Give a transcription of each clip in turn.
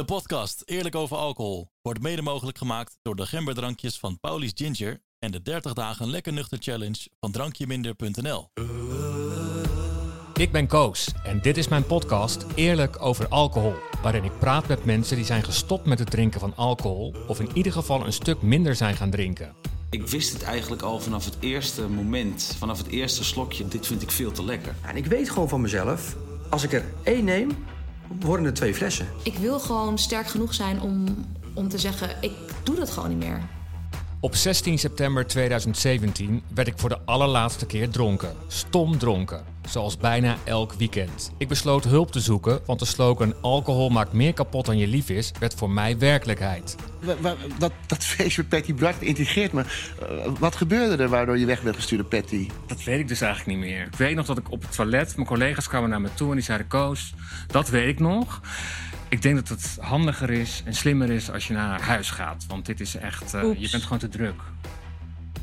De podcast Eerlijk over alcohol wordt mede mogelijk gemaakt door de gemberdrankjes van Paulies Ginger en de 30 dagen lekker nuchter challenge van drankjeminder.nl. Ik ben Koos en dit is mijn podcast Eerlijk over alcohol, waarin ik praat met mensen die zijn gestopt met het drinken van alcohol of in ieder geval een stuk minder zijn gaan drinken. Ik wist het eigenlijk al vanaf het eerste moment, vanaf het eerste slokje. Dit vind ik veel te lekker. En ik weet gewoon van mezelf, als ik er één neem, worden er twee flessen. Ik wil gewoon sterk genoeg zijn om, om te zeggen, ik doe dat gewoon niet meer. Op 16 september 2017 werd ik voor de allerlaatste keer dronken. Stom dronken. Zoals bijna elk weekend. Ik besloot hulp te zoeken, want de slogan alcohol maakt meer kapot dan je lief is, werd voor mij werkelijkheid. Dat, dat feest met Patty Brak intrigeert me. Eh, wat gebeurde er waardoor je weg werd gestuurd door Patty? Dat weet ik dus eigenlijk niet meer. Ik weet nog dat ik op het toilet, mijn collega's kwamen naar me toe en die zeiden: Koos, dat weet ik nog. Ik denk dat het handiger is en slimmer is als je naar huis gaat. Want dit is echt, eh, je bent gewoon te druk.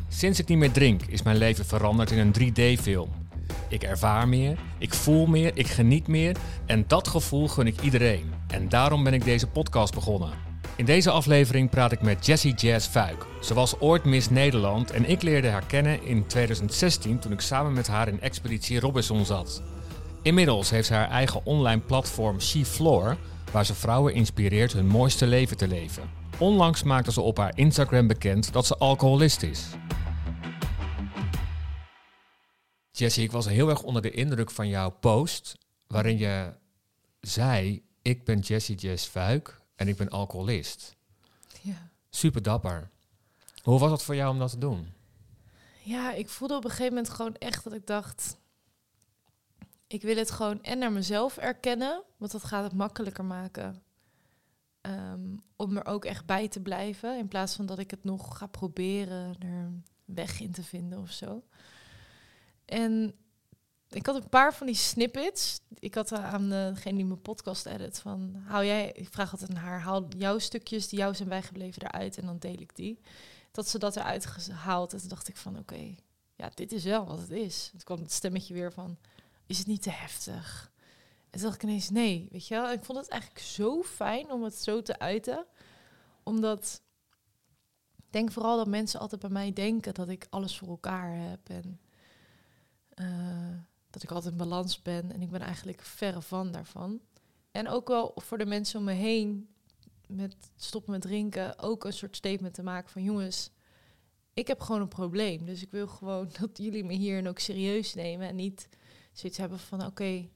Sinds ik niet meer drink, is mijn leven veranderd in een 3D-film. Ik ervaar meer, ik voel meer, ik geniet meer en dat gevoel gun ik iedereen. En daarom ben ik deze podcast begonnen. In deze aflevering praat ik met Jessie Jazz Fuik. Ze was ooit Miss Nederland en ik leerde haar kennen in 2016 toen ik samen met haar in Expeditie Robinson zat. Inmiddels heeft ze haar eigen online platform She Floor, waar ze vrouwen inspireert hun mooiste leven te leven. Onlangs maakte ze op haar Instagram bekend dat ze alcoholist is. Jessie, ik was heel erg onder de indruk van jouw post, waarin je zei: Ik ben Jessie Jess Fuik en ik ben alcoholist. Ja. Super dapper. Hoe was het voor jou om dat te doen? ja, ik voelde op een gegeven moment gewoon echt dat ik dacht... Ik wil het gewoon en naar mezelf erkennen, want dat gaat het makkelijker maken. ehm, om er ook echt bij te blijven, in plaats van dat ik het nog ga proberen er een weg in te vinden of zo. En ik had een paar van die snippets. Ik had eh, aan degene die mijn podcast edit van... Hou jij, ik vraag altijd aan haar, haal jouw stukjes die jou zijn bijgebleven eruit en dan deel ik die. Dat ze dat eruit gehaald en toen dacht ik van oké, ja, dit is wel wat het is. Toen kwam het stemmetje weer van, is het niet te heftig? En toen dacht ik ineens, nee, weet je wel. Ik vond het eigenlijk zo fijn om het zo te uiten. Omdat, ik denk vooral dat mensen altijd bij mij denken dat ik alles voor elkaar heb. En eh, dat ik altijd in balans ben. En ik ben eigenlijk verre van daarvan. En ook wel voor de mensen om me heen, met stoppen met drinken, ook een soort statement te maken van jongens, ik heb gewoon een probleem. Dus ik wil gewoon dat jullie me hierin ook serieus nemen en niet zoiets hebben van oké,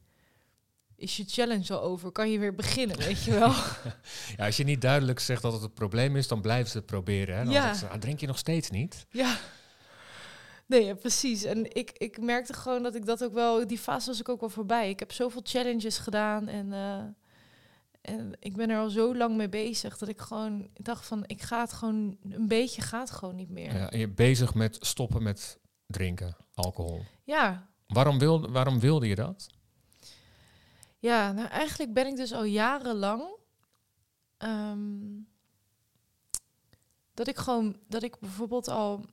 is je challenge al over? Kan je weer beginnen, weet je wel? Ja, als je niet duidelijk zegt dat het een probleem is, dan blijven ze het proberen. Hè? Dan Ja. zeggen ze, "Ah, drink je nog steeds niet? ja. Nee, ja, precies. En ik, ik merkte gewoon dat ik dat ook wel, die fase was ik ook wel voorbij. Ik heb zoveel challenges gedaan en, eh, en ik ben er al zo lang mee bezig dat ik gewoon dacht van, ik ga het gewoon, een beetje gaat gewoon niet meer. Ja, en je bent bezig met stoppen met drinken, alcohol. ja, Waarom, wil, waarom wilde je dat? Ja, nou eigenlijk ben ik dus al jarenlang. ehm, dat ik gewoon, dat ik bijvoorbeeld al.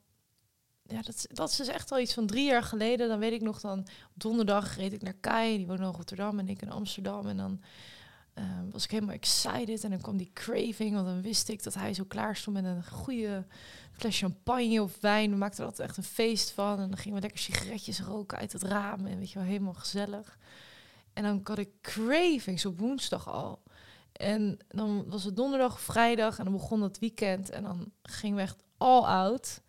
Ja, dat, dat is dus echt al iets van drie jaar geleden. Dan weet ik nog, dan op donderdag reed ik naar Kai, die woont in Rotterdam en ik in Amsterdam. En dan ehm, was ik helemaal excited en dan kwam die craving, want dan wist ik dat hij zo klaar stond met een goede fles champagne of wijn. We maakten er altijd echt een feest van en dan gingen we lekker sigaretjes roken uit het raam en weet je wel, helemaal gezellig. En dan had ik cravings op woensdag al. En dan was het donderdag vrijdag en dan begon het weekend. En dan gingen we echt all out.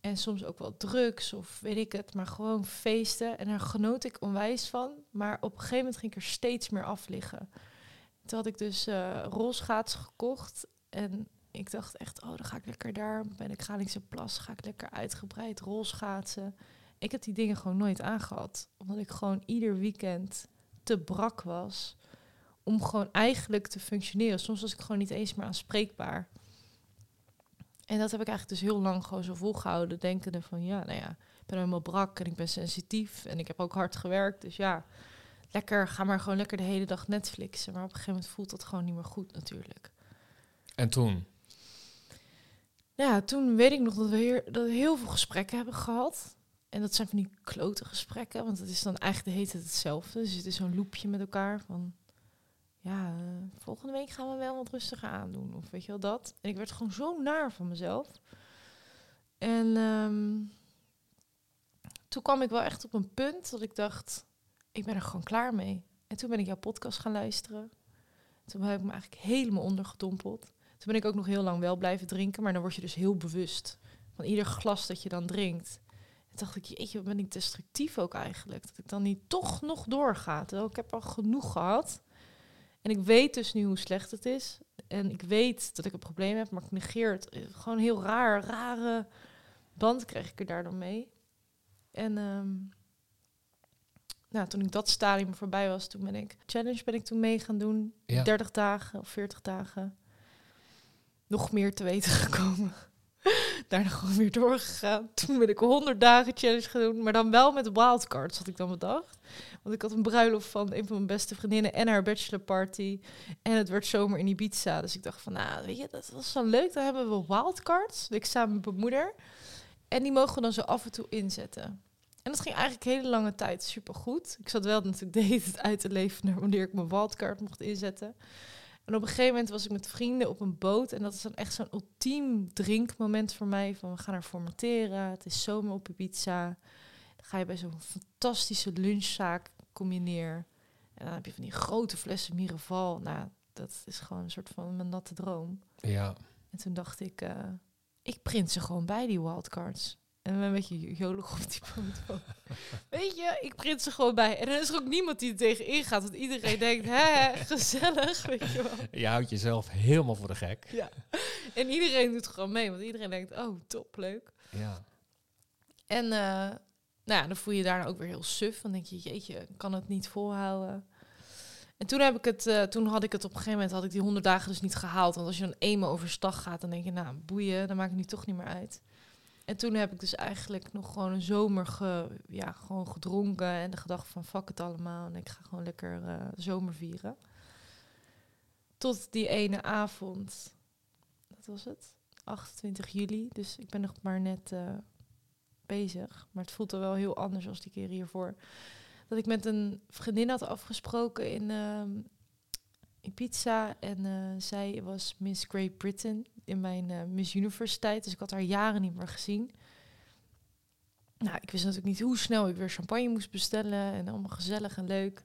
En soms ook wel drugs of weet ik het, maar gewoon feesten. En daar genoot ik onwijs van. Maar op een gegeven moment ging ik er steeds meer af liggen. Toen had ik dus eh rolschaats gekocht. En ik dacht echt, oh, dan ga ik lekker daar bij de Kralingse Plas. Ga ik lekker uitgebreid rolschaatsen. Ik heb die dingen gewoon nooit aangehad. Omdat ik gewoon ieder weekend te brak was om gewoon eigenlijk te functioneren. Soms was ik gewoon niet eens meer aanspreekbaar. En dat heb ik eigenlijk dus heel lang gewoon zo volgehouden, denkende van ja, nou ja, ik ben helemaal brak en ik ben sensitief en ik heb ook hard gewerkt. Dus ja, lekker, ga maar gewoon lekker de hele dag Netflixen. Maar op een gegeven moment voelt dat gewoon niet meer goed natuurlijk. En toen? Ja, toen weet ik nog dat we, hier, dat we heel veel gesprekken hebben gehad. En dat zijn van die klote gesprekken, want het is dan eigenlijk de hele tijd hetzelfde. Dus het is zo'n loopje met elkaar van... ja, eh, volgende week gaan we wel wat rustiger aandoen. Of weet je wel dat. En ik werd gewoon zo naar van mezelf. En ehm, toen kwam ik wel echt op een punt dat ik dacht, ik ben er gewoon klaar mee. En toen ben ik jouw podcast gaan luisteren. Toen heb ik me eigenlijk helemaal ondergedompeld. Toen ben ik ook nog heel lang wel blijven drinken, maar dan word je dus heel bewust van ieder glas dat je dan drinkt. En dacht ik, jeetje, wat ben ik destructief ook eigenlijk. Dat ik dan niet toch nog doorga. Terwijl ik heb al genoeg gehad. En ik weet dus nu hoe slecht het is. En ik weet dat ik een probleem heb, maar ik negeer het. Eh, Gewoon heel raar, rare band kreeg ik er daar dan mee. En ehm, nou, toen ik dat stadium voorbij was, toen ben ik challenge ben ik toen mee gaan doen. Ja. 30 dagen of 40 dagen. Nog meer te weten gekomen. Daarna gewoon weer doorgegaan. Toen ben ik 100 dagen challenge gaan doen, maar dan wel met wildcards, had ik dan bedacht. Want ik had een bruiloft van een van mijn beste vriendinnen en haar bachelorparty. En het werd zomer in Ibiza. Dus ik dacht van, nou, weet je, dat was zo leuk. Dan hebben we wildcards. Ik samen met mijn moeder. En die mogen we dan zo af en toe inzetten. En dat ging eigenlijk hele lange tijd supergoed. Ik zat wel natuurlijk de hele tijd uit te leven naar wanneer ik mijn wildcard mocht inzetten. En op een gegeven moment was ik met vrienden op een boot. En dat is dan echt zo'n ultiem drinkmoment voor mij. Van we gaan er formateren. Het is zomer op Ibiza. Dan ga je bij zo'n fantastische lunchzaak kom je neer. En dan heb je van die grote flessen Miraval. Nou, dat is gewoon een soort van mijn natte droom. Ja. En toen dacht ik, eh, ik print ze gewoon bij die wildcards. En een beetje jolig op die boot. Weet je, ik print ze gewoon bij. En dan is er ook niemand die er tegen ingaat. Want iedereen denkt, hè, gezellig, weet je wel. Je houdt jezelf helemaal voor de gek. Ja. En iedereen doet gewoon mee. Want iedereen denkt, oh, top, leuk. Ja. En eh, nou ja, dan voel je je daarna ook weer heel suf. Dan denk je, jeetje, ik kan het niet volhouden. En toen, heb ik het, eh, toen had ik het op een gegeven moment, had ik die 100 dagen dus niet gehaald. Want als je dan eenmaal overstag gaat, dan denk je, nou, boeien, dan maakt het nu toch niet meer uit. En toen heb ik dus eigenlijk nog gewoon een zomer ge, ja, gewoon gedronken en de gedachte van fuck het allemaal en ik ga gewoon lekker eh, zomer vieren. Tot die ene avond, wat was het? 28 juli, dus ik ben nog maar net eh, bezig. Maar het voelt er wel heel anders als die keer hiervoor. Dat ik met een vriendin had afgesproken in, ehm in pizza en eh, zij was Miss Great Britain in mijn eh, Miss Universe tijd. Dus ik had haar jaren niet meer gezien. Nou, ik wist natuurlijk niet hoe snel ik weer champagne moest bestellen. En allemaal gezellig en leuk.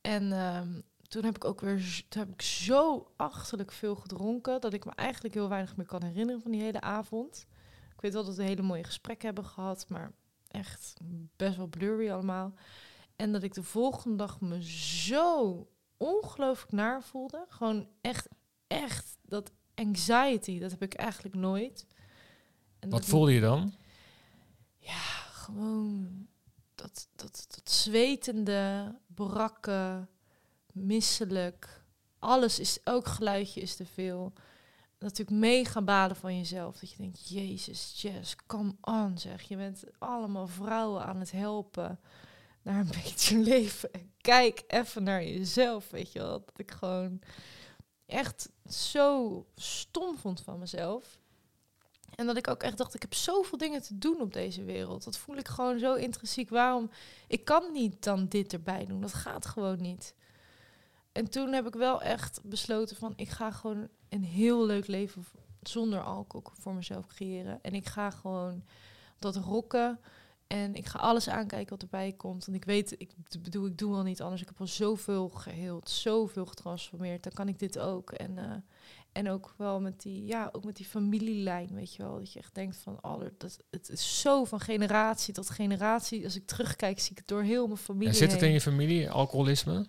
En ehm, toen heb ik ook weer toen heb ik zo achterlijk veel gedronken... dat ik me eigenlijk heel weinig meer kan herinneren van die hele avond. Ik weet wel dat we hele mooie gesprekken hebben gehad... maar echt best wel blurry allemaal. En dat ik de volgende dag me zo ongelooflijk naar voelde. Gewoon echt, echt, dat anxiety, dat heb ik eigenlijk nooit. En Wat dat- voelde je dan? Ja, gewoon dat, dat, dat zwetende, brakke, misselijk. Alles is, elk geluidje is te veel. Natuurlijk mega balen van jezelf. Dat je denkt, jezus, Jess, come on zeg. Je bent allemaal vrouwen aan het helpen naar een beter leven. En Kijk even naar jezelf, weet je wel. Dat ik gewoon echt zo stom vond van mezelf. En dat ik ook echt dacht, ik heb zoveel dingen te doen op deze wereld. Dat voel ik gewoon zo intrinsiek. Waarom? Ik kan niet dan dit erbij doen. Dat gaat gewoon niet. En toen heb ik wel echt besloten van, ik ga gewoon een heel leuk leven zonder alcohol voor mezelf creëren. En ik ga gewoon dat rocken. En ik ga alles aankijken wat erbij komt. Want ik weet, ik bedoel, ik doe al niet anders. Ik heb al zoveel geheeld, zoveel getransformeerd. Dan kan ik dit ook. En, eh, en ook wel met die, ja, ook met die familielijn, weet je wel. Dat je echt denkt van, oh, dat, het is zo van generatie tot generatie. Als ik terugkijk, zie ik het door heel mijn familie En zit het in je familie, alcoholisme?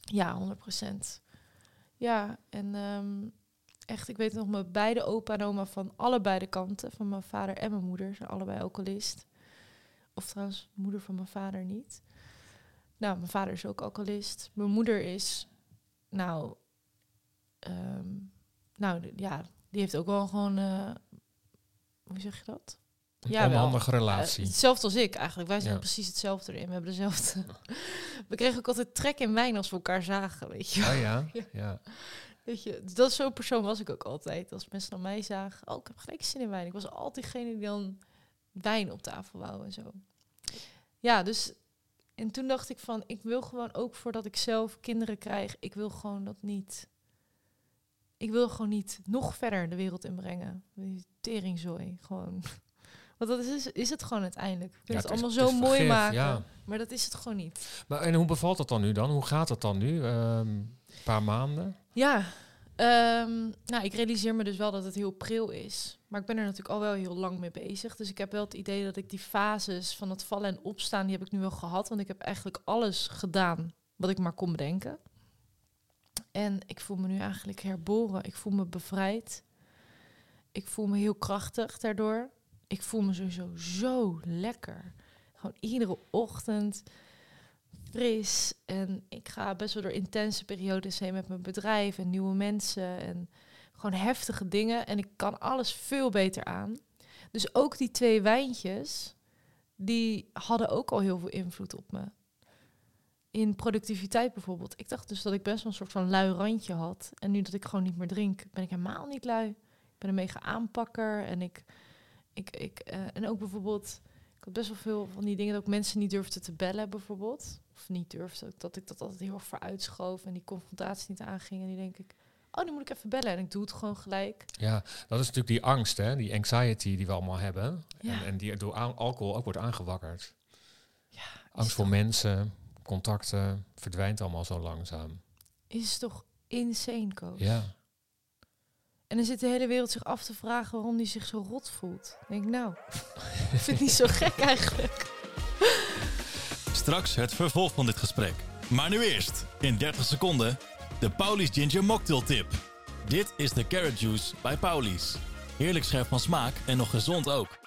Ja, 100 procent. Ja, en ehm, echt, ik weet nog, mijn beide opa en oma van allebei de kanten, van mijn vader en mijn moeder, zijn allebei alcoholist. Of trouwens, moeder van mijn vader niet. Nou, mijn vader is ook alcoholist. Mijn moeder is, nou, ehm, nou, ja, die heeft ook wel gewoon, eh, hoe zeg je dat? Een Ja, wel. onhandige relatie. Eh, hetzelfde als ik eigenlijk. Wij zijn Ja. precies hetzelfde erin. We hebben dezelfde. we kregen ook altijd trek in wijn als we elkaar zagen, weet je. Oh ja? Ja. ja. Weet je, dat zo'n persoon was ik ook altijd. Als mensen naar mij zagen, oh, ik heb gelijk zin in wijn. Ik was altijd degene die dan wijn op tafel wou en zo. Ja, dus En toen dacht ik van, ik wil gewoon ook voordat ik zelf kinderen krijg, ik wil gewoon dat niet. Ik wil gewoon niet nog verder de wereld inbrengen. Teringzooi, gewoon. Want dat is, is het gewoon uiteindelijk. Wil Ja, het allemaal zo mooi maken. ja. Maar dat is het gewoon niet. Maar en hoe bevalt het dan nu dan? Hoe gaat het dan nu? Ehm, Een paar maanden? Ja, ehm, nou, ik realiseer me dus wel dat het heel pril is. Maar ik ben er natuurlijk al wel heel lang mee bezig. Dus ik heb wel het idee dat ik die fases van het vallen en opstaan, die heb ik nu wel gehad. Want ik heb eigenlijk alles gedaan wat ik maar kon bedenken. En ik voel me nu eigenlijk herboren. Ik voel me bevrijd. Ik voel me heel krachtig daardoor. Ik voel me sowieso zo lekker. Gewoon iedere ochtend fris. En ik ga best wel door intense periodes heen met mijn bedrijf en nieuwe mensen. En gewoon heftige dingen. En ik kan alles veel beter aan. Dus ook die twee wijntjes, die hadden ook al heel veel invloed op me. In productiviteit bijvoorbeeld. Ik dacht dus dat ik best wel een soort van lui randje had. En nu dat ik gewoon niet meer drink, ben ik helemaal niet lui. Ik ben een mega aanpakker. En ik, ik, ik eh, en ook bijvoorbeeld, had best wel veel van die dingen dat ik mensen niet durfde te bellen bijvoorbeeld. Of niet durfde, dat ik dat altijd heel erg vooruitschoof en die confrontatie niet aanging. En die denk ik, oh, nu moet ik even bellen. En ik doe het gewoon gelijk. Ja, dat is natuurlijk die angst, hè? die anxiety die we allemaal hebben. Ja. En, en die door alcohol ook wordt aangewakkerd. Ja, Angst voor mensen, contacten, verdwijnt allemaal zo langzaam. Is toch insane, Koos? Ja, En dan zit de hele wereld zich af te vragen waarom die zich zo rot voelt. Dan denk ik, nou, ik vind het niet zo gek eigenlijk. Straks het vervolg van dit gesprek. Maar nu eerst, in 30 seconden, de Paulies Ginger Mocktail Tip. Dit is de carrot juice bij Paulies. Heerlijk scherp van smaak en nog gezond ook.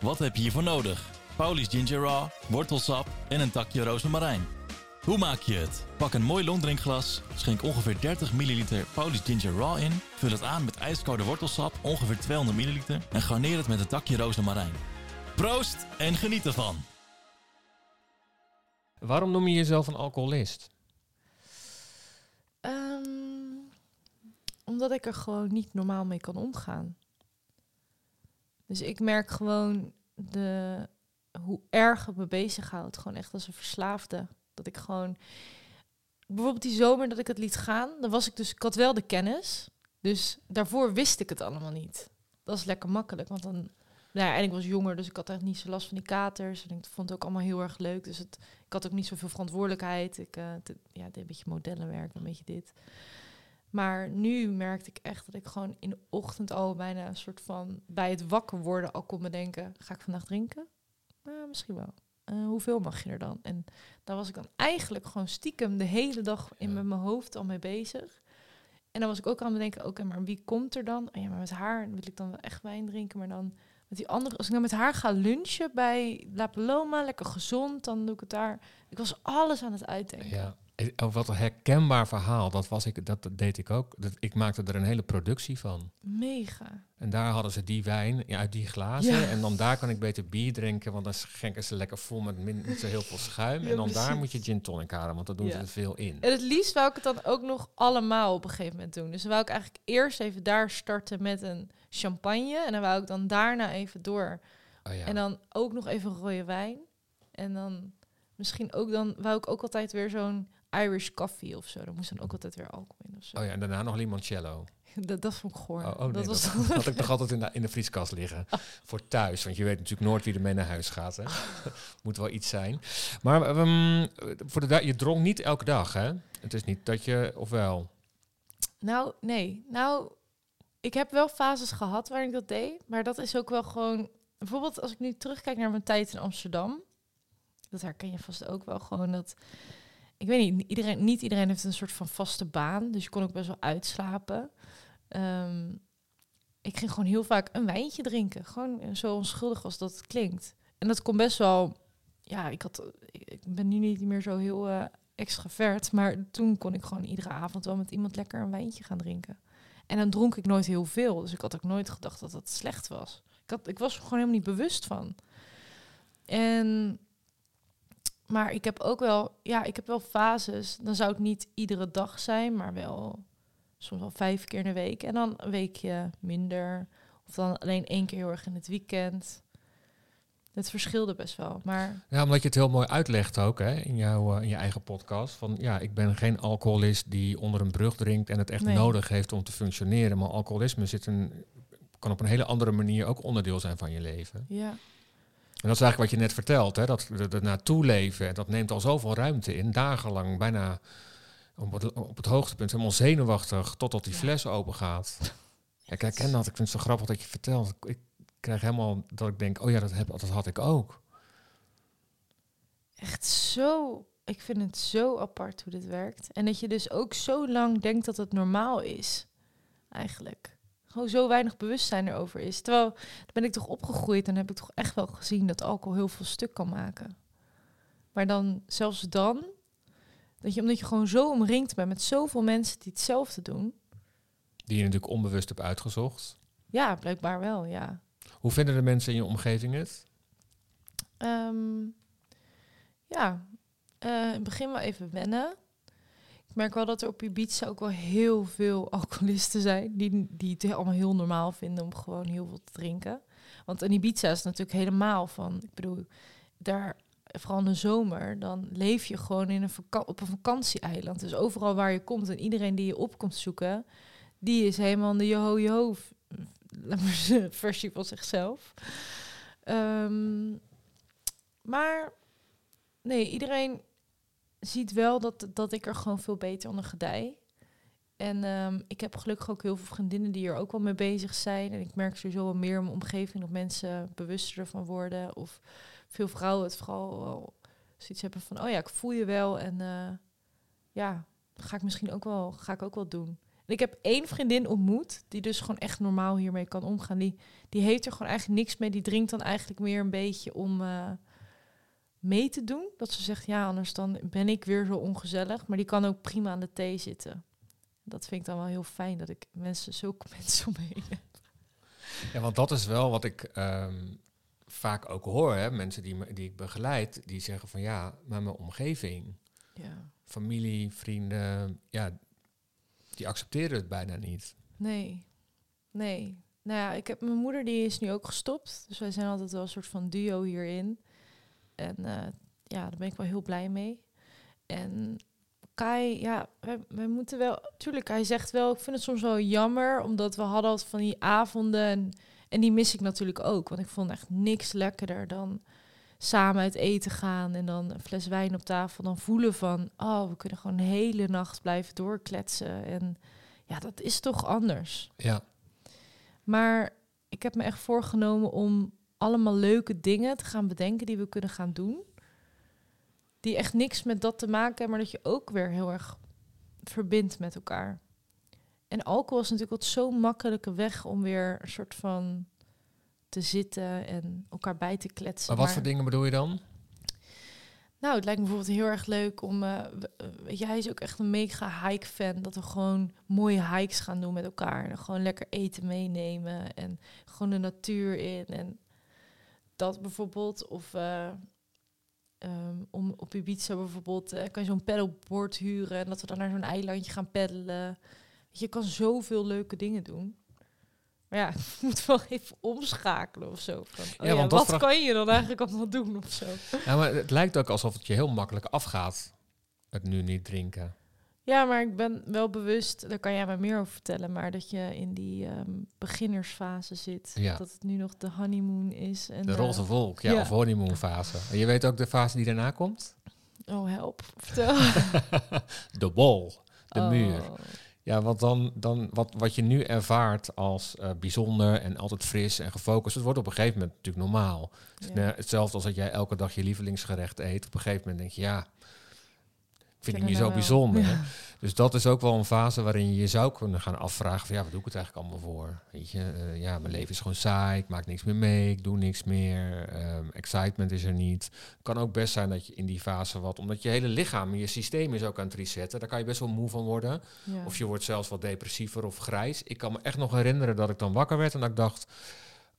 Wat heb je hiervoor nodig? Paulies Ginger Raw, wortelsap en een takje rozemarijn. Hoe maak je het? Pak een mooi longdrinkglas, schenk ongeveer 30 ml Paulies Ginger Raw in, vul het aan met ijskoude wortelsap, ongeveer 200 ml, en garneer het met een takje rozemarijn. Proost en geniet ervan! Waarom noem je jezelf een alcoholist? Ehm, omdat ik er gewoon niet normaal mee kan omgaan. Dus ik merk gewoon de, hoe erg het me bezighoudt. Gewoon echt als een verslaafde. Dat ik gewoon... Bijvoorbeeld die zomer dat ik het liet gaan, dan was ik dus... Ik had wel de kennis. Dus daarvoor wist ik het allemaal niet. Dat is lekker makkelijk, want dan... Nou ja, en ik was jonger, dus ik had echt niet zo last van die katers. En ik vond het ook allemaal heel erg leuk. Dus het, ik had ook niet zoveel verantwoordelijkheid. Ik de- ja, deed een beetje modellenwerk, een beetje dit. Maar nu merkte ik echt dat ik gewoon in de ochtend al bijna een soort van bij het wakker worden al kon bedenken: ga ik vandaag drinken? Nou, misschien wel. Eh, hoeveel mag je er dan? En daar was ik dan eigenlijk gewoon stiekem de hele dag in Ja. mijn hoofd al mee bezig. En dan was ik ook aan het bedenken: oké, maar wie komt er dan? Oh ja, maar met haar wil ik dan wel echt wijn drinken, maar dan met die andere. Als ik dan met haar ga lunchen bij La Paloma, lekker gezond, dan doe ik het daar. Ik was alles aan het uitdenken. Ja. Eh, Oh, wat een herkenbaar verhaal. Dat, was ik, dat, dat deed ik ook. Dat, ik maakte er een hele productie van. Mega. En daar hadden ze die wijn ja, uit die glazen. Ja. En dan daar kan ik beter bier drinken, want dan schenken ze lekker vol met min, niet zo heel veel schuim. Ja, en dan daar moet je gin tonic halen, want dan doen ze er veel in. En het liefst wou ik het dan ook nog allemaal op een gegeven moment doen. Dus dan wou ik eigenlijk eerst even daar starten met een champagne. En dan wou ik dan daarna even door. Oh, ja. En dan ook nog even rode wijn. En dan misschien ook dan wou ik ook altijd weer zo'n Irish coffee of zo. Dan moest dan ook altijd weer alcohol in of zo. Oh ja, en daarna nog limoncello. Dat, dat vond ik goor. Oh, oh nee, dat dat, was had ik nog altijd in de, in de vrieskast liggen. Voor thuis, want je weet natuurlijk nooit wie er mee naar huis gaat. Hè? Moet wel iets zijn. Maar ehm, voor de, je dronk niet elke dag, hè? Het is niet dat je, of wel? Nou, nee. Nou, ik heb wel fases gehad waarin ik dat deed. Maar dat is ook wel gewoon... Bijvoorbeeld als ik nu terugkijk naar mijn tijd in Amsterdam. Dat herken je vast ook wel gewoon dat... Ik weet niet, iedereen, niet iedereen heeft een soort van vaste baan. Dus je kon ook best wel uitslapen. Ehm, ik ging gewoon heel vaak een wijntje drinken. Gewoon zo onschuldig als dat klinkt. En dat kon best wel... Ja, ik, had, ik, ben nu niet meer zo heel eh, extravert. Maar toen kon ik gewoon iedere avond wel met iemand lekker een wijntje gaan drinken. En dan dronk ik nooit heel veel. Dus ik had ook nooit gedacht dat dat slecht was. Ik, had, ik was er gewoon helemaal niet bewust van. En, maar ik heb ook wel, ja, ik heb wel fases. Dan zou het niet iedere dag zijn, maar wel soms wel vijf keer in de week. En dan een weekje minder. Of dan alleen één keer heel erg in het weekend. Het verschilde best wel. Maar Ja, omdat je het heel mooi uitlegt ook hè, in, jouw, eh, in je eigen podcast. Van ja, ik ben geen alcoholist die onder een brug drinkt en het echt Nee. nodig heeft om te functioneren. Maar alcoholisme zit een, kan op een hele andere manier ook onderdeel zijn van je leven. ja, En dat is eigenlijk wat je net vertelt, hè? dat er naartoe leven, dat neemt al zoveel ruimte in, dagenlang, bijna op het, op het hoogtepunt, helemaal zenuwachtig, totdat die fles open gaat. Ja, ik herken dat, ik vind het zo grappig dat je vertelt. Ik krijg helemaal dat ik denk, oh ja, dat, heb, dat had ik ook. echt zo. Ik vind het zo apart hoe dit werkt. En dat je dus ook zo lang denkt dat het normaal is. Eigenlijk. Gewoon zo weinig bewustzijn erover is. Terwijl, dan ben ik toch opgegroeid en heb ik toch echt wel gezien dat alcohol heel veel stuk kan maken. Maar dan, zelfs dan, dat je, omdat je gewoon zo omringd bent met zoveel mensen die hetzelfde doen. Die je natuurlijk onbewust hebt uitgezocht. Ja, blijkbaar wel, ja. Hoe vinden de mensen in je omgeving het? Ehm, ja, eh, in het begin wel even wennen. Merk wel dat er op Ibiza ook wel heel veel alcoholisten zijn... die, die het allemaal heel normaal vinden om gewoon heel veel te drinken. Want in Ibiza is natuurlijk helemaal van... Ik bedoel, daar, vooral in de zomer, dan leef je gewoon in een op een vakantieeiland. Dus overal waar je komt en iedereen die je op komt zoeken... die is helemaal de joho-joho versie van zichzelf. Ehm, maar nee, iedereen ziet wel dat, dat ik er gewoon veel beter onder gedij. En ehm, ik heb gelukkig ook heel veel vriendinnen die er ook wel mee bezig zijn. En ik merk sowieso wel meer in mijn omgeving dat mensen bewuster ervan worden. Of veel vrouwen het vooral wel zoiets hebben van, oh ja, ik voel je wel. En eh, ja, ga ik misschien ook wel, ga ik ook wel doen. En ik heb één vriendin ontmoet die dus gewoon echt normaal hiermee kan omgaan. Die, die heeft er gewoon eigenlijk niks mee. Die drinkt dan eigenlijk meer een beetje om eh, mee te doen. Dat ze zegt, ja, anders dan ben ik weer zo ongezellig. Maar die kan ook prima aan de thee zitten. Dat vind ik dan wel heel fijn, dat ik mensen, zulke mensen om me heen heb. Ja, want dat is wel wat ik ehm, vaak ook hoor. Hè? Mensen die, me- die ik begeleid, die zeggen van ja, maar mijn omgeving, Ja. familie, vrienden, ja, die accepteren het bijna niet. Nee, nee. Nou ja, ik heb mijn moeder, die is nu ook gestopt. Dus wij zijn altijd wel een soort van duo hierin. En eh, ja, daar ben ik wel heel blij mee. En Kai, ja, wij, wij moeten wel... Tuurlijk, hij zegt wel, ik vind het soms wel jammer... omdat we hadden altijd van die avonden... En, en die mis ik natuurlijk ook. Want ik vond echt niks lekkerder dan samen uit eten gaan... en dan een fles wijn op tafel. Dan voelen van, oh, we kunnen gewoon de hele nacht blijven doorkletsen. En ja, dat is toch anders. Ja, Maar ik heb me echt voorgenomen om allemaal leuke dingen te gaan bedenken die we kunnen gaan doen. Die echt niks met dat te maken hebben, maar dat je ook weer heel erg verbindt met elkaar. En alcohol is natuurlijk zo'n makkelijke weg om weer een soort van te zitten en elkaar bij te kletsen. maar wat voor dingen bedoel je dan? Nou, het lijkt me bijvoorbeeld heel erg leuk om. eh, eh, weet je, hij is ook echt een mega hike-fan. Dat we gewoon mooie hikes gaan doen met elkaar. En gewoon lekker eten meenemen. En gewoon de natuur in. En dat bijvoorbeeld. Of eh, ehm, om op Ibiza bijvoorbeeld. eh, kan je zo'n paddleboard huren. En dat we dan naar zo'n eilandje gaan peddelen. Je, kan zoveel leuke dingen doen. Maar ja, ik moet wel even omschakelen of zo. Van, oh Ja, wat kan je dan eigenlijk allemaal doen of zo? Ja, maar het lijkt ook alsof het je heel makkelijk afgaat, het nu niet drinken. Ja, maar ik ben wel bewust, daar kan jij mij meer over vertellen, maar dat je in die ehm, beginnersfase zit. Ja. Dat het nu nog de honeymoon is. En De roze wolk, ja, ja. of honeymoon-fase. En je weet ook de fase die daarna komt? Oh, help. Vertel. de wall, de Oh, muur. Ja, want dan, dan wat, wat je nu ervaart als eh, bijzonder en altijd fris en gefocust, het wordt op een gegeven moment natuurlijk normaal. Ja. hetzelfde als dat jij elke dag je lievelingsgerecht eet. Op een gegeven moment denk je, ja, vind ik niet zo bijzonder. Ja. Dus dat is ook wel een fase waarin je je zou kunnen gaan afvragen van ja, wat doe ik het eigenlijk allemaal voor? Weet je, eh, ja, mijn leven is gewoon saai, ik maak niks meer mee, ik doe niks meer, ehm, excitement is er niet. Het kan ook best zijn dat je in die fase wat, omdat je hele lichaam, je systeem is ook aan het resetten, daar kan je best wel moe van worden. Ja. Of je wordt zelfs wat depressiever of grijs. Ik kan me echt nog herinneren dat ik dan wakker werd en dat ik dacht,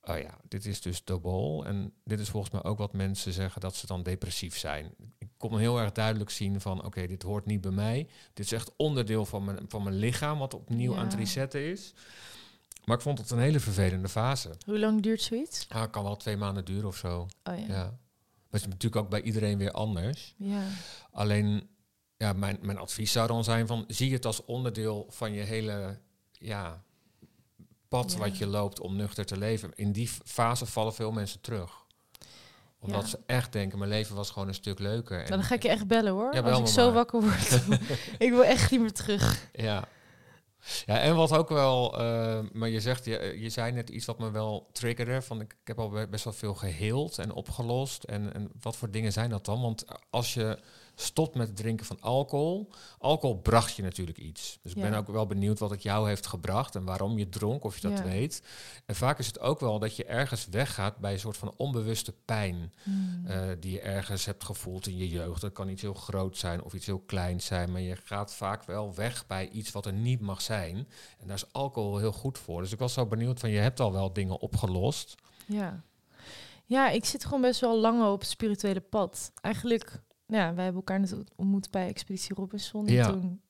oh ja, dit is dus de bol. En dit is volgens mij ook wat mensen zeggen dat ze dan depressief zijn. Ik kon heel erg duidelijk zien van, oké, dit hoort niet bij mij. Dit is echt onderdeel van mijn, van mijn lichaam wat opnieuw Ja. aan het resetten is. Maar ik vond het een hele vervelende fase. Hoe lang duurt zoiets? Ah, het kan wel twee maanden duren of zo. Oh ja. Ja. Maar het is natuurlijk ook bij iedereen weer anders. Ja. Alleen, ja, mijn, mijn advies zou dan zijn van... zie het als onderdeel van je hele ja, pad Ja. wat je loopt om nuchter te leven. In die fase vallen veel mensen terug. Omdat Ja. ze echt denken, mijn leven was gewoon een stuk leuker. En, dan ga ik je echt bellen hoor. Ja, bel Als ik zo maar. wakker word. ik wil echt niet meer terug. Ja. Ja, en wat ook wel, eh, maar je zegt, je, je zei net iets wat me wel triggerde. Van ik, ik heb al be- best wel veel geheeld en opgelost. En, en wat voor dingen zijn dat dan? Want als je stopt met het drinken van alcohol, alcohol bracht je natuurlijk iets. Dus ik Ja. ben ook wel benieuwd wat het jou heeft gebracht en waarom je dronk, of je dat Ja. weet. En vaak is het ook wel dat je ergens weggaat bij een soort van onbewuste pijn. Hmm. eh, die je ergens hebt gevoeld in je jeugd. Dat kan iets heel groot zijn of iets heel kleins zijn. Maar je gaat vaak wel weg bij iets wat er niet mag zijn. En daar is alcohol heel goed voor. Dus ik was zo benieuwd van je hebt al wel dingen opgelost. Ja. ja, ik zit gewoon best wel lang op het spirituele pad. Eigenlijk, ja, wij hebben elkaar net ontmoet bij Expeditie Robinson. En Ja. toen,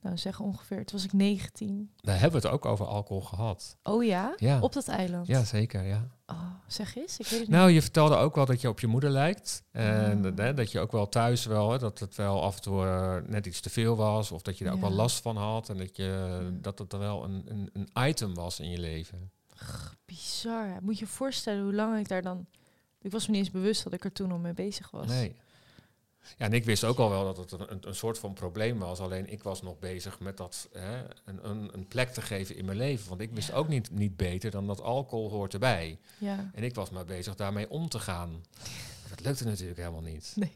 nou zeg ongeveer, toen was ik 19. Daar hebben we het ook over alcohol gehad. Oh ja? Ja, Op dat eiland? ja zeker. Ja. Oh, zeg eens, ik weet het Nou, je vertelde ook wel dat je op je moeder lijkt. En Ah. dat- hè, dat je ook wel thuis wel, hè, dat het wel af en toe eh, net iets te veel was. Of dat je daar ook wel last van had. En dat, je, dat het er wel een, een, een item was in je leven. Bizar. Moet je je voorstellen hoe lang ik daar dan... Ik was me niet eens bewust dat ik er toen al mee bezig was. Nee. Ja, en ik wist ook al wel dat het een, een, soort van probleem was. Alleen ik was nog bezig met dat hè, een, een, een plek te geven in mijn leven. Want ik wist ook niet, niet beter dan dat alcohol hoort erbij. Ja. En ik was maar bezig daarmee om te gaan. Dat lukte natuurlijk helemaal niet. Nee.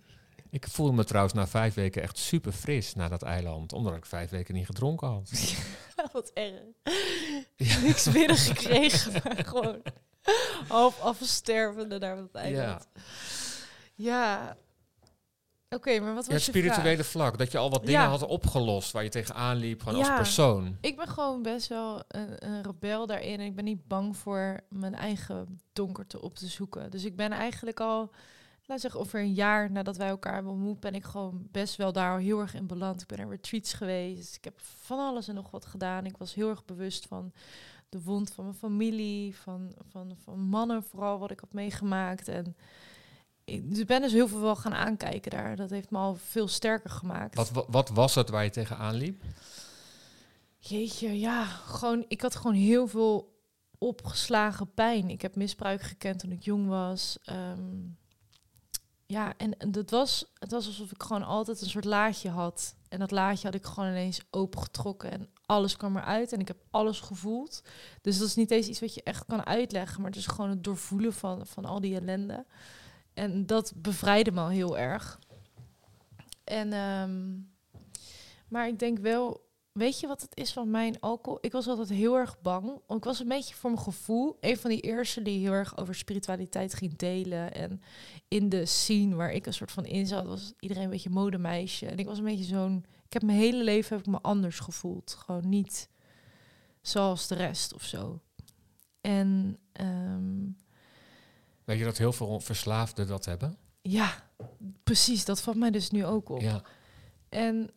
Ik voelde me trouwens na vijf weken echt super fris na dat eiland. Omdat ik vijf weken niet gedronken had. Wat erg. Niks binnengekregen, maar gewoon half afstervende naar het eiland. Ja. Oké, maar wat Ja, was het je spirituele vraag? vlak. Dat je al wat dingen Ja. had opgelost waar je tegenaan liep. Gewoon Ja. als persoon. Ik ben gewoon best wel een, een rebel daarin. En ik ben niet bang voor mijn eigen donkerte op te zoeken. Dus ik ben eigenlijk al, laat zeggen, over een jaar nadat wij elkaar hebben ontmoet, ben ik gewoon best wel daar al heel erg in beland. Ik ben naar retreats geweest. Ik heb van alles en nog wat gedaan. Ik was heel erg bewust van de wond van mijn familie, van, van, van mannen vooral, wat ik had meegemaakt. En ik dus ben dus heel veel wel gaan aankijken daar. Dat heeft me al veel sterker gemaakt. Wat, wa- wat was het waar je tegenaan liep? Jeetje, ja, gewoon, ik had gewoon heel veel opgeslagen pijn. Ik heb misbruik gekend toen ik jong was. Ehm, ja, en, en dat was, het was alsof ik gewoon altijd een soort laadje had. En dat laadje had ik gewoon ineens opengetrokken en alles kwam eruit en ik heb alles gevoeld. Dus dat is niet eens iets wat je echt kan uitleggen, maar het is gewoon het doorvoelen van, van al die ellende. En dat bevrijdde me al heel erg. En, ehm, maar ik denk wel, Weet je wat het is van mijn alcohol? Ik was altijd heel erg bang. Ik was een beetje voor mijn gevoel een van die eerste die heel erg over spiritualiteit ging delen. En in de scene waar ik een soort van in zat, was iedereen een beetje modemeisje. En ik was een beetje zo'n. Ik heb mijn hele leven heb ik me anders gevoeld. Gewoon niet zoals de rest of zo. En ehm, Weet je dat heel veel verslaafden dat hebben? ja, precies. Dat valt mij dus nu ook op. Ja. En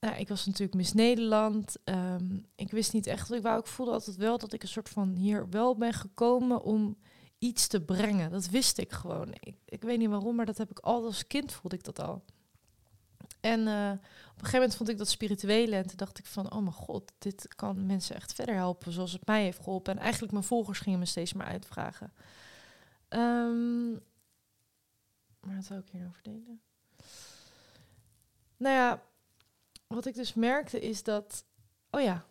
nou, ik was natuurlijk Miss Nederland. Ehm, ik wist niet echt wat ik wou. Ik voelde altijd wel dat ik een soort van hier wel ben gekomen om iets te brengen. Dat wist ik gewoon. Ik, ik weet niet waarom, maar dat heb ik al als kind voelde ik dat al. En eh, op een gegeven moment vond ik dat spirituele en toen dacht ik van, oh mijn god, dit kan mensen echt verder helpen zoals het mij heeft geholpen. En eigenlijk mijn volgers gingen me steeds maar uitvragen. Ehm, maar wat zou ik hier nou verdelen? Nou ja, wat ik dus merkte is dat, oh ja,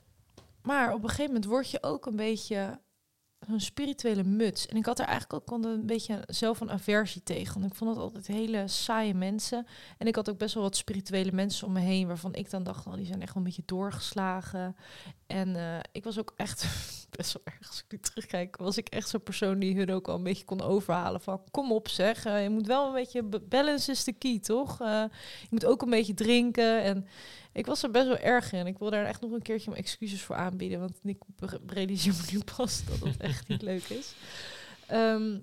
maar op een gegeven moment word je ook een beetje zo'n spirituele muts. En ik had er eigenlijk ook een beetje zelf een aversie tegen. Want ik vond het altijd hele saaie mensen. En ik had ook best wel wat spirituele mensen om me heen... waarvan ik dan dacht, oh, die zijn echt wel een beetje doorgeslagen. En eh, ik was ook echt best wel erg, als ik nu terugkijk... was ik echt zo'n persoon die hun ook al een beetje kon overhalen. Van, kom op zeg, eh, je moet wel een beetje... Balance is de key, toch? Eh, je moet ook een beetje drinken en... Ik was er best wel erg in. Ik wil daar echt nog een keertje mijn excuses voor aanbieden. Want ik realiseer me nu pas dat het echt niet leuk is. Ehm,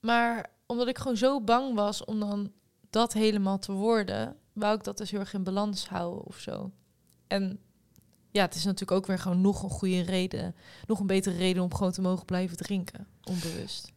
maar omdat ik gewoon zo bang was om dan dat helemaal te worden, wou ik dat dus heel erg in balans houden of zo. En ja, het is natuurlijk ook weer gewoon nog een goede reden, nog een betere reden om gewoon te mogen blijven drinken, onbewust.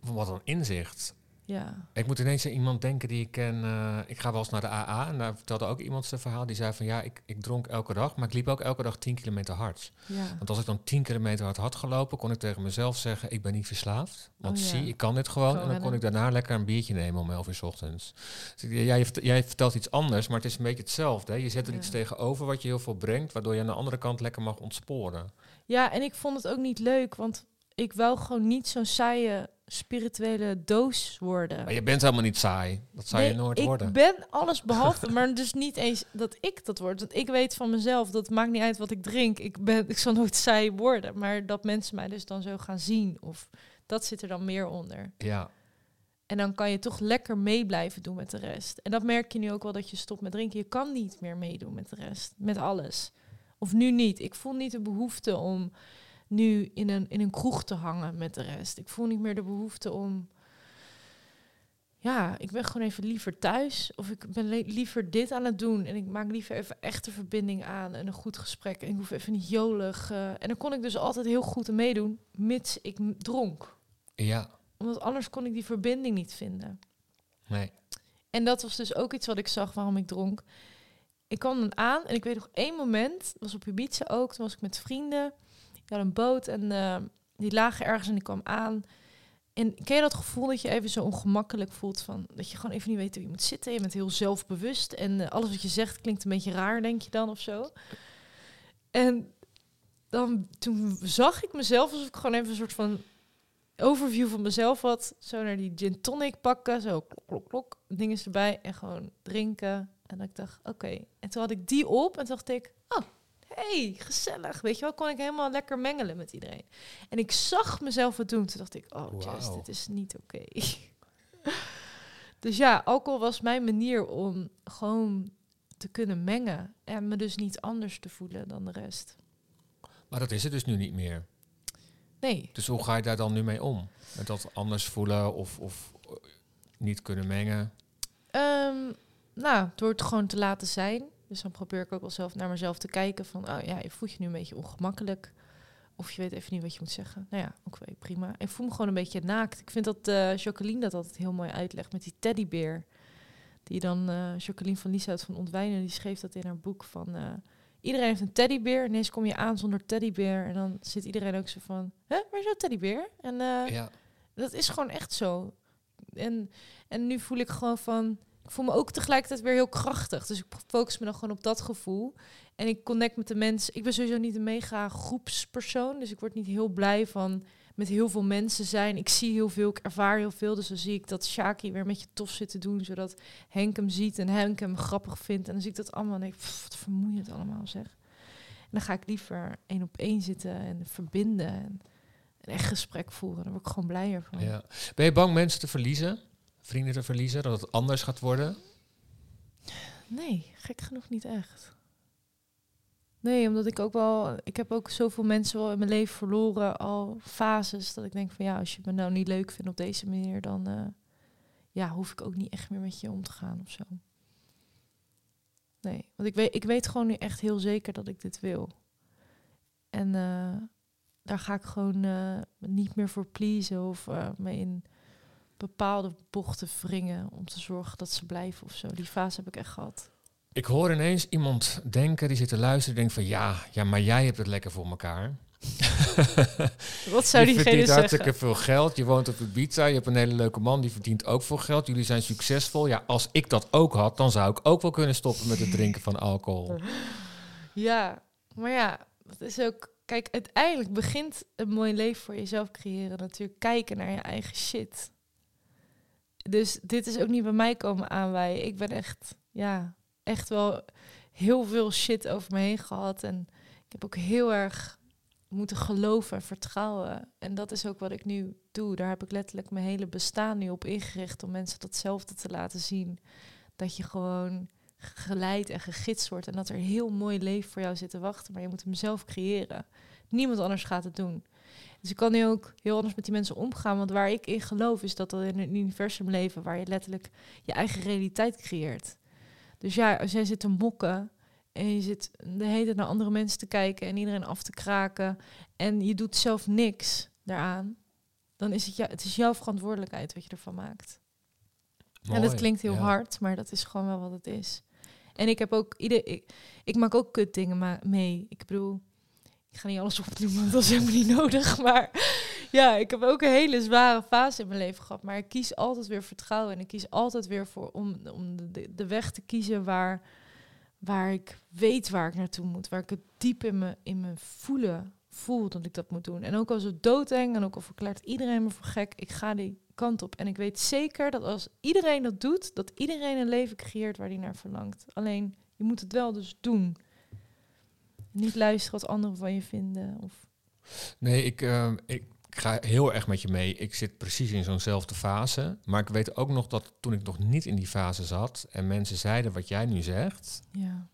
Wat een inzicht. Ja. Ik moet ineens aan iemand denken die ik ken. eh, ik ga wel eens naar de AA en daar vertelde ook iemand zijn verhaal. Die zei van ja, ik, ik dronk elke dag, maar ik liep ook elke dag 10 kilometer hard. Ja. Want als ik dan 10 kilometer hard had gelopen, kon ik tegen mezelf zeggen, ik ben niet verslaafd. Want Oh ja. zie, ik kan dit gewoon. En dan kon ik daarna lekker een biertje nemen om 11 uur 's ochtends. Dus jij, jij vertelt iets anders, maar het is een beetje hetzelfde. Hè? Je zet er iets tegenover wat je heel veel brengt, waardoor je aan de andere kant lekker mag ontsporen. ja, en ik vond het ook niet leuk, want ik wou gewoon niet zo'n saaie spirituele doos worden. Maar je bent helemaal niet saai. Dat zou je nooit ik worden. ben alles behalve, maar dus niet eens dat ik dat word. Want ik weet van mezelf, dat maakt niet uit wat ik drink. Ik, ben, ik zal nooit saai worden. Maar dat mensen mij dus dan zo gaan zien, of dat zit er dan meer onder. Ja. En dan kan je toch lekker mee blijven doen met de rest. En dat merk je nu ook wel dat je stopt met drinken. Je kan niet meer meedoen met de rest, met alles. Of nu niet. Ik voel niet de behoefte om nu in een, in een kroeg te hangen met de rest. Ik voel niet meer de behoefte om... Ja, ik ben gewoon even liever thuis. Of ik ben liever dit aan het doen. En ik maak liever even echte verbinding aan en een goed gesprek. En ik hoef even niet jolig. eh, en dan kon ik dus altijd heel goed meedoen, mits ik dronk. Ja. Omdat anders kon ik die verbinding niet vinden. Nee. En dat was dus ook iets wat ik zag waarom ik dronk. Ik kwam dan aan en ik weet nog één moment, was op Ibiza ook, toen was ik met vrienden. Die hadden een boot en eh, die lagen ergens en die kwam aan. En ken je dat gevoel dat je even zo ongemakkelijk voelt van dat je gewoon even niet weet hoe je moet zitten. Je bent heel zelfbewust en eh, alles wat je zegt klinkt een beetje raar, denk je dan of zo. En dan toen zag ik mezelf alsof ik gewoon even een soort van overview van mezelf had. Zo naar die gin tonic pakken, zo klok, klok, klok, dingen erbij en gewoon drinken. En ik dacht, oké. En toen had ik die op en toen dacht ik, hey, gezellig. Weet je wel, kon ik helemaal lekker mengelen met iedereen. En ik zag mezelf het doen. Toen dacht ik, oh, Jess, Wauw. dit is niet oké. dus ja, alcohol was mijn manier om gewoon te kunnen mengen. En me dus niet anders te voelen dan de rest. Maar dat is het dus nu niet meer. Nee, Dus hoe ga je daar dan nu mee om? Met dat anders voelen of, of eh, niet kunnen mengen? Ehm, nou, door het gewoon te laten zijn. Dus dan probeer ik ook wel zelf naar mezelf te kijken van, oh ja, je voelt je nu een beetje ongemakkelijk. Of je weet even niet wat je moet zeggen. Nou ja, oké, prima. Ik voel me gewoon een beetje naakt. Ik vind dat eh Jacqueline dat altijd heel mooi uitlegt met die teddybeer. Die dan, eh Jacqueline van Lieshout van Ontwijnen, die schreef dat in haar boek van... eh, iedereen heeft een teddybeer. Ineens kom je aan zonder teddybeer. En dan zit iedereen ook zo van, hè, waar is jouw teddybeer? En Ja. dat is gewoon echt zo. En, en nu voel ik gewoon van... Voel me ook tegelijkertijd weer heel krachtig. Dus ik focus me dan gewoon op dat gevoel. En ik connect met de mensen. Ik ben sowieso niet een mega groepspersoon. Dus ik word niet heel blij van met heel veel mensen zijn. Ik zie heel veel, ik ervaar heel veel. Dus dan zie ik dat Shaki weer met je tof zit te doen. Zodat Henk hem ziet en Henk hem grappig vindt. En dan zie ik dat allemaal en denk ik, "Pff, wat allemaal zeg. En dan ga ik liever één op één zitten en verbinden. En een echt gesprek voeren. Daar word ik gewoon blijer van. Ja. Ben je bang mensen te verliezen? Vrienden te verliezen? Dat het anders gaat worden? Nee, gek genoeg niet echt. Nee, omdat ik ook wel... Ik heb ook zoveel mensen wel in mijn leven verloren, al fases, dat ik denk van ja, als je me nou niet leuk vindt op deze manier, dan eh, ja, hoef ik ook niet echt meer met je om te gaan of zo. Nee, want ik weet, ik weet gewoon nu echt heel zeker dat ik dit wil. En eh, daar ga ik gewoon eh, niet meer voor pleasen of me in bepaalde bochten wringen om te zorgen dat ze blijven of zo. Die fase heb ik echt gehad. Ik hoor ineens iemand denken, die zit te luisteren, denkt van ja, ja, maar jij hebt het lekker voor elkaar. Wat zou je diegene verdient zeggen? hartstikke veel geld. Je woont op Ibiza. Je hebt een hele leuke man. Die verdient ook veel geld. Jullie zijn succesvol. Ja, als ik dat ook had, dan zou ik ook wel kunnen stoppen met het drinken van alcohol. Ja, maar ja, het is ook... Kijk, uiteindelijk begint een mooi leven voor jezelf creëren natuurlijk kijken naar je eigen shit. Dus dit is ook niet bij mij komen aanwaaien. Ik ben echt, ja, echt wel heel veel shit over me heen gehad. En ik heb ook heel erg moeten geloven en vertrouwen. En dat is ook wat ik nu doe. Daar heb ik letterlijk mijn hele bestaan nu op ingericht om mensen datzelfde te laten zien. Dat je gewoon geleid en gegidst wordt en dat er heel mooi leven voor jou zit te wachten, maar je moet hem zelf creëren. Niemand anders gaat het doen. Dus ik kan nu ook heel anders met die mensen omgaan, want waar ik in geloof is dat we in een universum leven waar je letterlijk je eigen realiteit creëert. Dus ja, als jij zit te mokken en je zit de hele tijd naar andere mensen te kijken en iedereen af te kraken en je doet zelf niks daaraan, dan is het, ja, het is jouw verantwoordelijkheid wat je ervan maakt. en dat klinkt heel ja. hard, maar dat is gewoon wel wat het is. En ik heb ook ieder, ik, ik maak ook kut dingen mee. Ik bedoel, ik ga niet alles opnoemen, want dat is helemaal niet nodig. Maar ja, ik heb ook een hele zware fase in mijn leven gehad. Maar ik kies altijd weer vertrouwen. En ik kies altijd weer voor om, om de, de weg te kiezen waar, waar ik weet waar ik naartoe moet. Waar ik het diep in me, in me voelen voel dat ik dat moet doen. En ook als het doodeng en ook al verklaart iedereen me voor gek, ik ga die kant op. En ik weet zeker dat als iedereen dat doet, dat iedereen een leven creëert waar die naar verlangt. Alleen, je moet het wel dus doen. Niet luisteren wat anderen van je vinden. Of... Nee, ik, ehm, ik ga heel erg met je mee. Ik zit precies in zo'nzelfde fase. Maar ik weet ook nog dat toen ik nog niet in die fase zat en mensen zeiden wat jij nu zegt, Ja.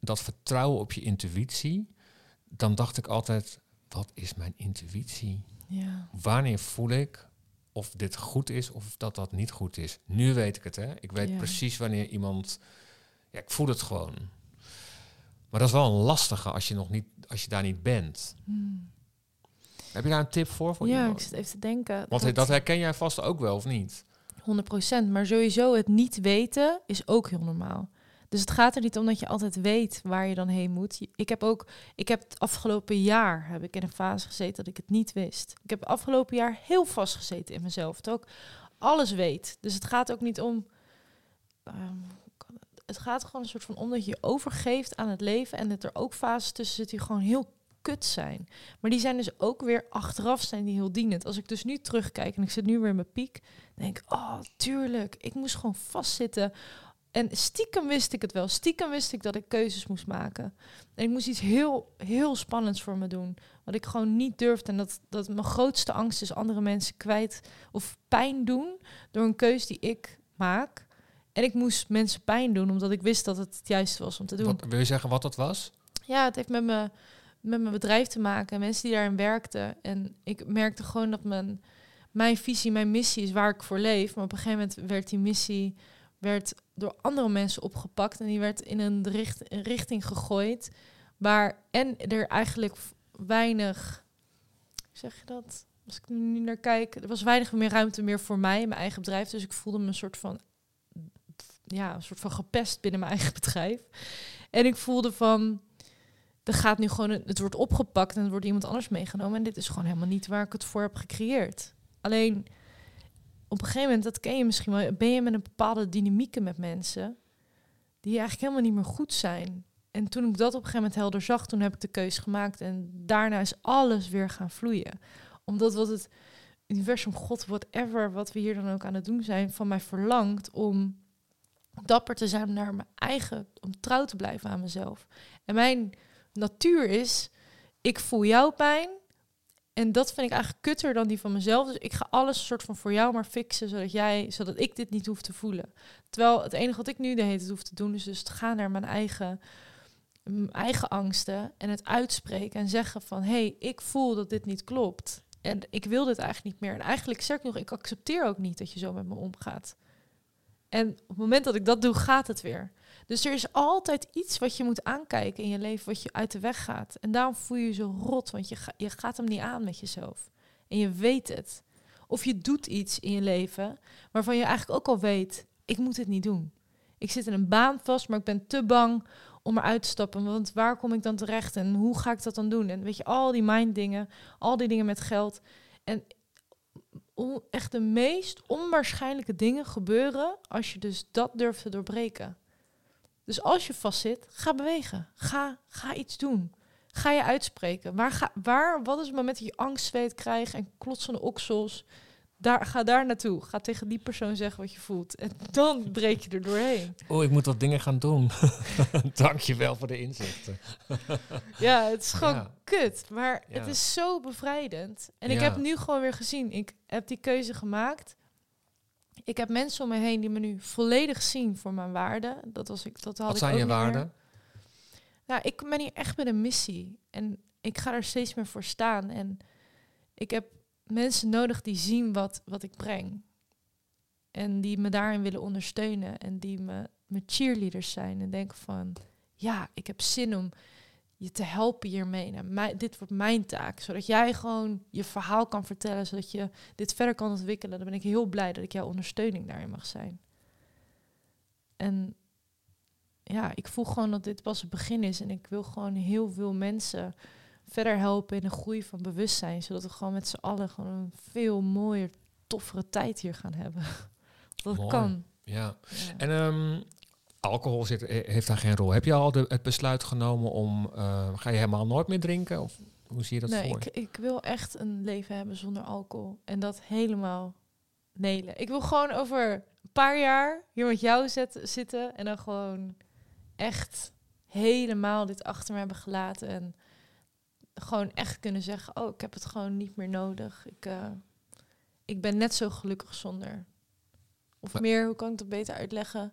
dat vertrouwen op je intuïtie, dan dacht ik altijd, wat is mijn intuïtie? Ja. Wanneer voel ik of dit goed is of dat dat niet goed is? Nu weet ik het, hè? Ik weet Ja. precies wanneer iemand, ja, ik voel het gewoon. Maar dat is wel een lastige als je nog niet, als je daar niet bent. Hmm. Heb je daar een tip voor? voor Ja, iemand? ik zit even te denken. Want dat herken jij vast ook wel, of niet? 100%. Maar sowieso het niet weten is ook heel normaal. Dus het gaat er niet om dat je altijd weet waar je dan heen moet. Ik heb ook, ik heb het afgelopen jaar heb ik in een fase gezeten dat ik het niet wist. Ik heb het afgelopen jaar heel vastgezeten in mezelf. Dat ik alles weet. Dus het gaat ook niet om. ehm, het? gaat gewoon een soort van om dat je overgeeft aan het leven en dat er ook fases tussen zitten die gewoon heel kut zijn. Maar die zijn dus ook weer achteraf zijn die heel dienend. Als ik dus nu terugkijk en ik zit nu weer in mijn piek, denk ik, oh, tuurlijk, ik moest gewoon vastzitten. En stiekem wist ik het wel. Stiekem wist ik dat ik keuzes moest maken. En ik moest iets heel, heel spannends voor me doen. Wat ik gewoon niet durfde. En dat, dat mijn grootste angst is andere mensen kwijt of pijn doen door een keus die ik maak. En ik moest mensen pijn doen omdat ik wist dat het het juiste was om te doen. Wat, wil je zeggen wat dat was? Ja, het heeft met, me, met mijn bedrijf te maken. en Mensen die daarin werkten. En ik merkte gewoon dat mijn, mijn visie, mijn missie is waar ik voor leef. Maar op een gegeven moment werd die missie werd door andere mensen opgepakt. En die werd in een, richt, een richting gegooid. Waar en er eigenlijk weinig. hoe Zeg je dat? Als ik nu naar kijk, er was weinig meer ruimte meer voor mij mijn eigen bedrijf. Dus ik voelde me een soort van ja, een soort van gepest binnen mijn eigen bedrijf. En ik voelde van, er gaat nu gewoon, het wordt opgepakt en er wordt iemand anders meegenomen. En dit is gewoon helemaal niet waar ik het voor heb gecreëerd. Alleen, op een gegeven moment, dat ken je misschien wel, ben je met een bepaalde dynamieken met mensen die eigenlijk helemaal niet meer goed zijn. En toen ik dat op een gegeven moment helder zag, toen heb ik de keus gemaakt. En daarna is alles weer gaan vloeien. Omdat wat het universum, God, whatever, wat we hier dan ook aan het doen zijn, van mij verlangt om dapper te zijn naar mijn eigen, om trouw te blijven aan mezelf. En mijn natuur is, ik voel jouw pijn. En dat vind ik eigenlijk kutter dan die van mezelf. Dus ik ga alles soort van voor jou maar fixen, zodat jij, zodat ik dit niet hoef te voelen. Terwijl het enige wat ik nu de hele tijd hoef te doen, is dus te gaan naar mijn eigen, eigen angsten en het uitspreken en zeggen van, hey, ik voel dat dit niet klopt. En ik wil dit eigenlijk niet meer. En eigenlijk zeg ik nog, ik accepteer ook niet dat je zo met me omgaat. En op het moment dat ik dat doe, gaat het weer. Dus er is altijd iets wat je moet aankijken in je leven, wat je uit de weg gaat. En daarom voel je je zo rot, want je, je gaat hem niet aan met jezelf. En je weet het. Of je doet iets in je leven waarvan je eigenlijk ook al weet, ik moet het niet doen. Ik zit in een baan vast, maar ik ben te bang om eruit te stappen. Want waar kom ik dan terecht en hoe ga ik dat dan doen? En weet je, al die mind dingen, al die dingen met geld. En echt de meest onwaarschijnlijke dingen gebeuren als je dus dat durft te doorbreken. Dus als je vastzit, ga bewegen. Ga, ga iets doen. Ga je uitspreken. Waar, ga, waar, wat is het moment dat je angstzweet krijgt en klotsende oksels? Daar, ga daar naartoe. Ga tegen die persoon zeggen wat je voelt. En dan breek je er doorheen. Oh, ik moet wat dingen gaan doen. Dank je wel voor de inzichten. Ja, het is gewoon Ja. kut. Maar Ja. het is zo bevrijdend. En ik heb nu gewoon weer gezien. Ik heb die keuze gemaakt. Ik heb mensen om me heen die me nu volledig zien voor mijn waarden. Dat, was ik, dat had Wat ik zijn ook je waarden? Nou, ik ben hier echt met een missie. En ik ga er steeds meer voor staan. En ik heb mensen nodig die zien wat, wat ik breng. En die me daarin willen ondersteunen. En die me, me cheerleaders zijn. En denken van, ja, ik heb zin om je te helpen hiermee. Nou, dit wordt mijn taak, zodat jij gewoon je verhaal kan vertellen, zodat je dit verder kan ontwikkelen. Dan ben ik heel blij dat ik jouw ondersteuning daarin mag zijn. En ja, ik voel gewoon dat dit pas het begin is en ik wil gewoon heel veel mensen verder helpen in de groei van bewustzijn, zodat we gewoon met z'n allen gewoon een veel mooier, toffere tijd hier gaan hebben. dat Mooi. kan. Ja. Ja. En ehm, alcohol zit, eh, heeft daar geen rol. Heb je al de, het besluit genomen om... eh, ga je helemaal nooit meer drinken? Of hoe zie je dat nee, voor ik, ik wil echt een leven hebben zonder alcohol. En dat helemaal nelen. Ik wil gewoon over een paar jaar hier met jou zet, zitten en dan gewoon echt helemaal dit achter me hebben gelaten. En gewoon echt kunnen zeggen, oh, ik heb het gewoon niet meer nodig. Ik, eh, ik ben net zo gelukkig zonder. Of Maar- meer, hoe kan ik dat beter uitleggen?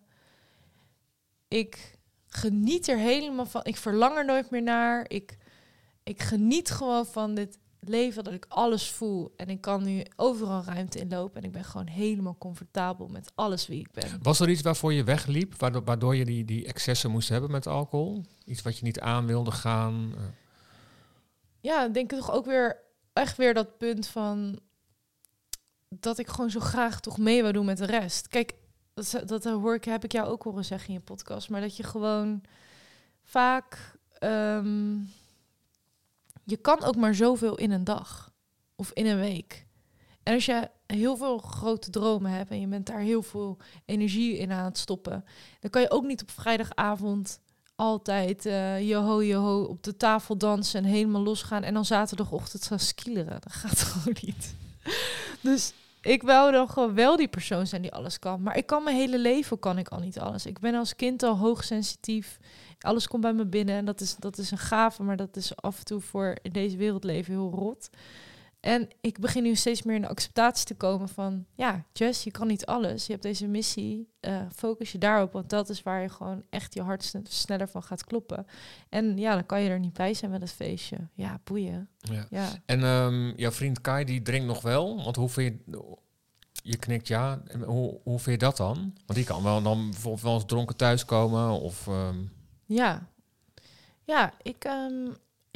Ik geniet er helemaal van. Ik verlang er nooit meer naar. Ik, ik geniet gewoon van dit leven dat ik alles voel. En ik kan nu overal ruimte inlopen. En ik ben gewoon helemaal comfortabel met alles wie ik ben. Was er iets waarvoor je wegliep, waardoor, waardoor je die, die excessen moest hebben met alcohol? Iets wat je niet aan wilde gaan? Eh, Ja, ik denk toch ook weer echt weer dat punt van dat ik gewoon zo graag toch mee wil doen met de rest. Kijk, dat, dat hoor ik, heb ik jou ook horen zeggen in je podcast, maar dat je gewoon vaak ehm, je kan ook maar zoveel in een dag of in een week. En als je heel veel grote dromen hebt en je bent daar heel veel energie in aan het stoppen, dan kan je ook niet op vrijdagavond altijd eh joho joho op de tafel dansen en helemaal losgaan en dan zaterdagochtend gaan skileren. Dat gaat gewoon niet. Dus ik wou dan gewoon wel die persoon zijn die alles kan. Maar ik kan mijn hele leven kan ik al niet alles. Ik ben als kind al hoogsensitief. Alles komt bij me binnen en dat is, dat is een gave, maar dat is af en toe voor in deze wereld leven heel rot. En ik begin nu steeds meer in de acceptatie te komen van, ja, Jess, je kan niet alles. Je hebt deze missie, eh, focus je daarop, want dat is waar je gewoon echt je hart sne- sneller van gaat kloppen. En ja, dan kan je er niet bij zijn met het feestje. Ja, boeien. ja. Ja. En ehm, jouw vriend Kai, die drinkt nog wel. Want hoe vind je... Je knikt ja. En hoe, hoe vind je dat dan? Want die kan wel dan bijvoorbeeld wel eens dronken thuiskomen. Of, ehm, Ja, ja ik, ehm,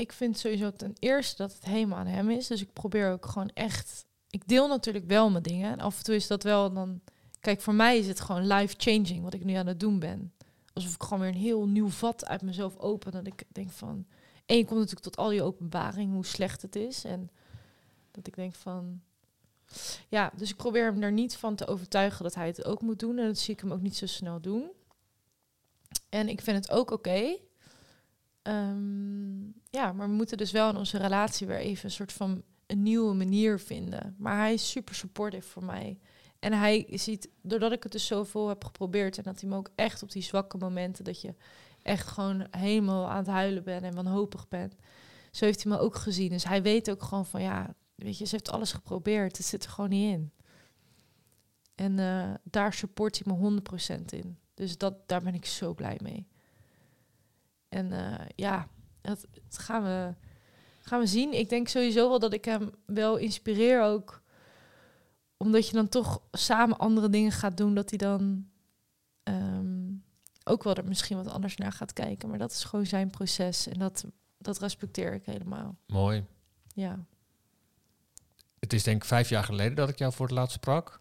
ik vind sowieso ten eerste dat het helemaal aan hem is. Dus ik probeer ook gewoon echt... Ik deel natuurlijk wel mijn dingen. En af en toe is dat wel dan... Kijk, voor mij is het gewoon life-changing wat ik nu aan het doen ben. Alsof ik gewoon weer een heel nieuw vat uit mezelf open. Dat ik denk van... Je komt natuurlijk tot al die openbaring, hoe slecht het is. En dat ik denk van... Ja, dus ik probeer hem er niet van te overtuigen dat hij het ook moet doen. En dat zie ik hem ook niet zo snel doen. En ik vind het ook oké. Ehm, ja, maar we moeten dus wel in onze relatie weer even een soort van een nieuwe manier vinden. Maar hij is super supportive voor mij. En hij ziet, doordat ik het dus zoveel heb geprobeerd en dat hij me ook echt op die zwakke momenten, dat je echt gewoon helemaal aan het huilen bent en wanhopig bent. Zo heeft hij me ook gezien. Dus hij weet ook gewoon van ja, weet je, ze heeft alles geprobeerd. Het zit er gewoon niet in. En eh, daar support hij me 100% in. Dus dat, daar ben ik zo blij mee. En eh, ja, dat, dat gaan, we, gaan we zien. Ik denk sowieso wel dat ik hem wel inspireer ook. Omdat je dan toch samen andere dingen gaat doen. Dat hij dan ehm, ook wel er misschien wat anders naar gaat kijken. Maar dat is gewoon zijn proces. En dat, dat respecteer ik helemaal. mooi. Ja. Het is denk ik vijf jaar geleden dat ik jou voor het laatst sprak.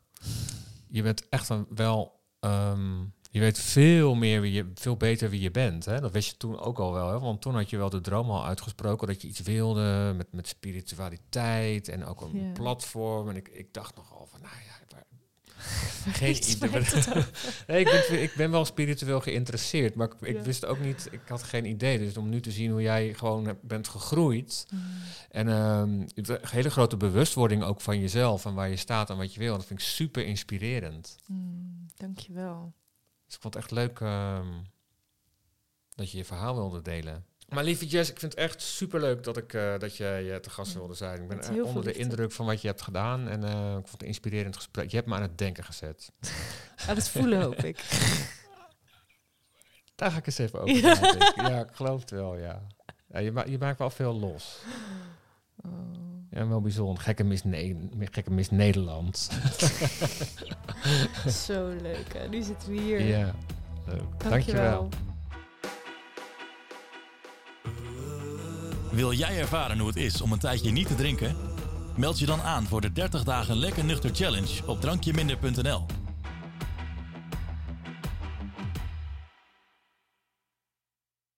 Je bent echt een wel... ehm, je weet veel meer wie je, veel beter wie je bent. Hè? Dat wist je toen ook al wel. Hè? Want toen had je wel de droom al uitgesproken dat je iets wilde met, met spiritualiteit en ook een Ja. platform. En ik, ik dacht nogal van, nou ja, waar- geen idee. nee, ik, ben, ik ben wel spiritueel geïnteresseerd, maar ik, ik Ja. wist ook niet, ik had geen idee. Dus om nu te zien hoe jij gewoon bent gegroeid. En ehm, een hele grote bewustwording ook van jezelf en waar je staat en wat je wil. Dat vind ik super inspirerend. Mm, dankjewel. Dus ik vond het echt leuk ehm, dat je je verhaal wilde delen. Maar lieve Jess, ik vind het echt super leuk dat, ik, eh, dat je te gast wilde zijn. Ik ben echt heel onder de liefde. indruk van wat je hebt gedaan. En eh, ik vond het een inspirerend gesprek. Je hebt me aan het denken gezet. Ja, dat voelen hoop ik. Daar ga ik eens even over Ja. ik geloof het wel, ja. ja je, ma- je maakt wel veel los. Oh. Ja, wel bijzonder. Gekke mis Gekke Nederland. Zo leuk, hè? Nu zitten we hier. Ja. Dankjewel. Wil jij ervaren hoe het is om een tijdje niet te drinken? Meld je dan aan voor de 30 dagen Lekker Nuchter Challenge op drankjeminder.nl.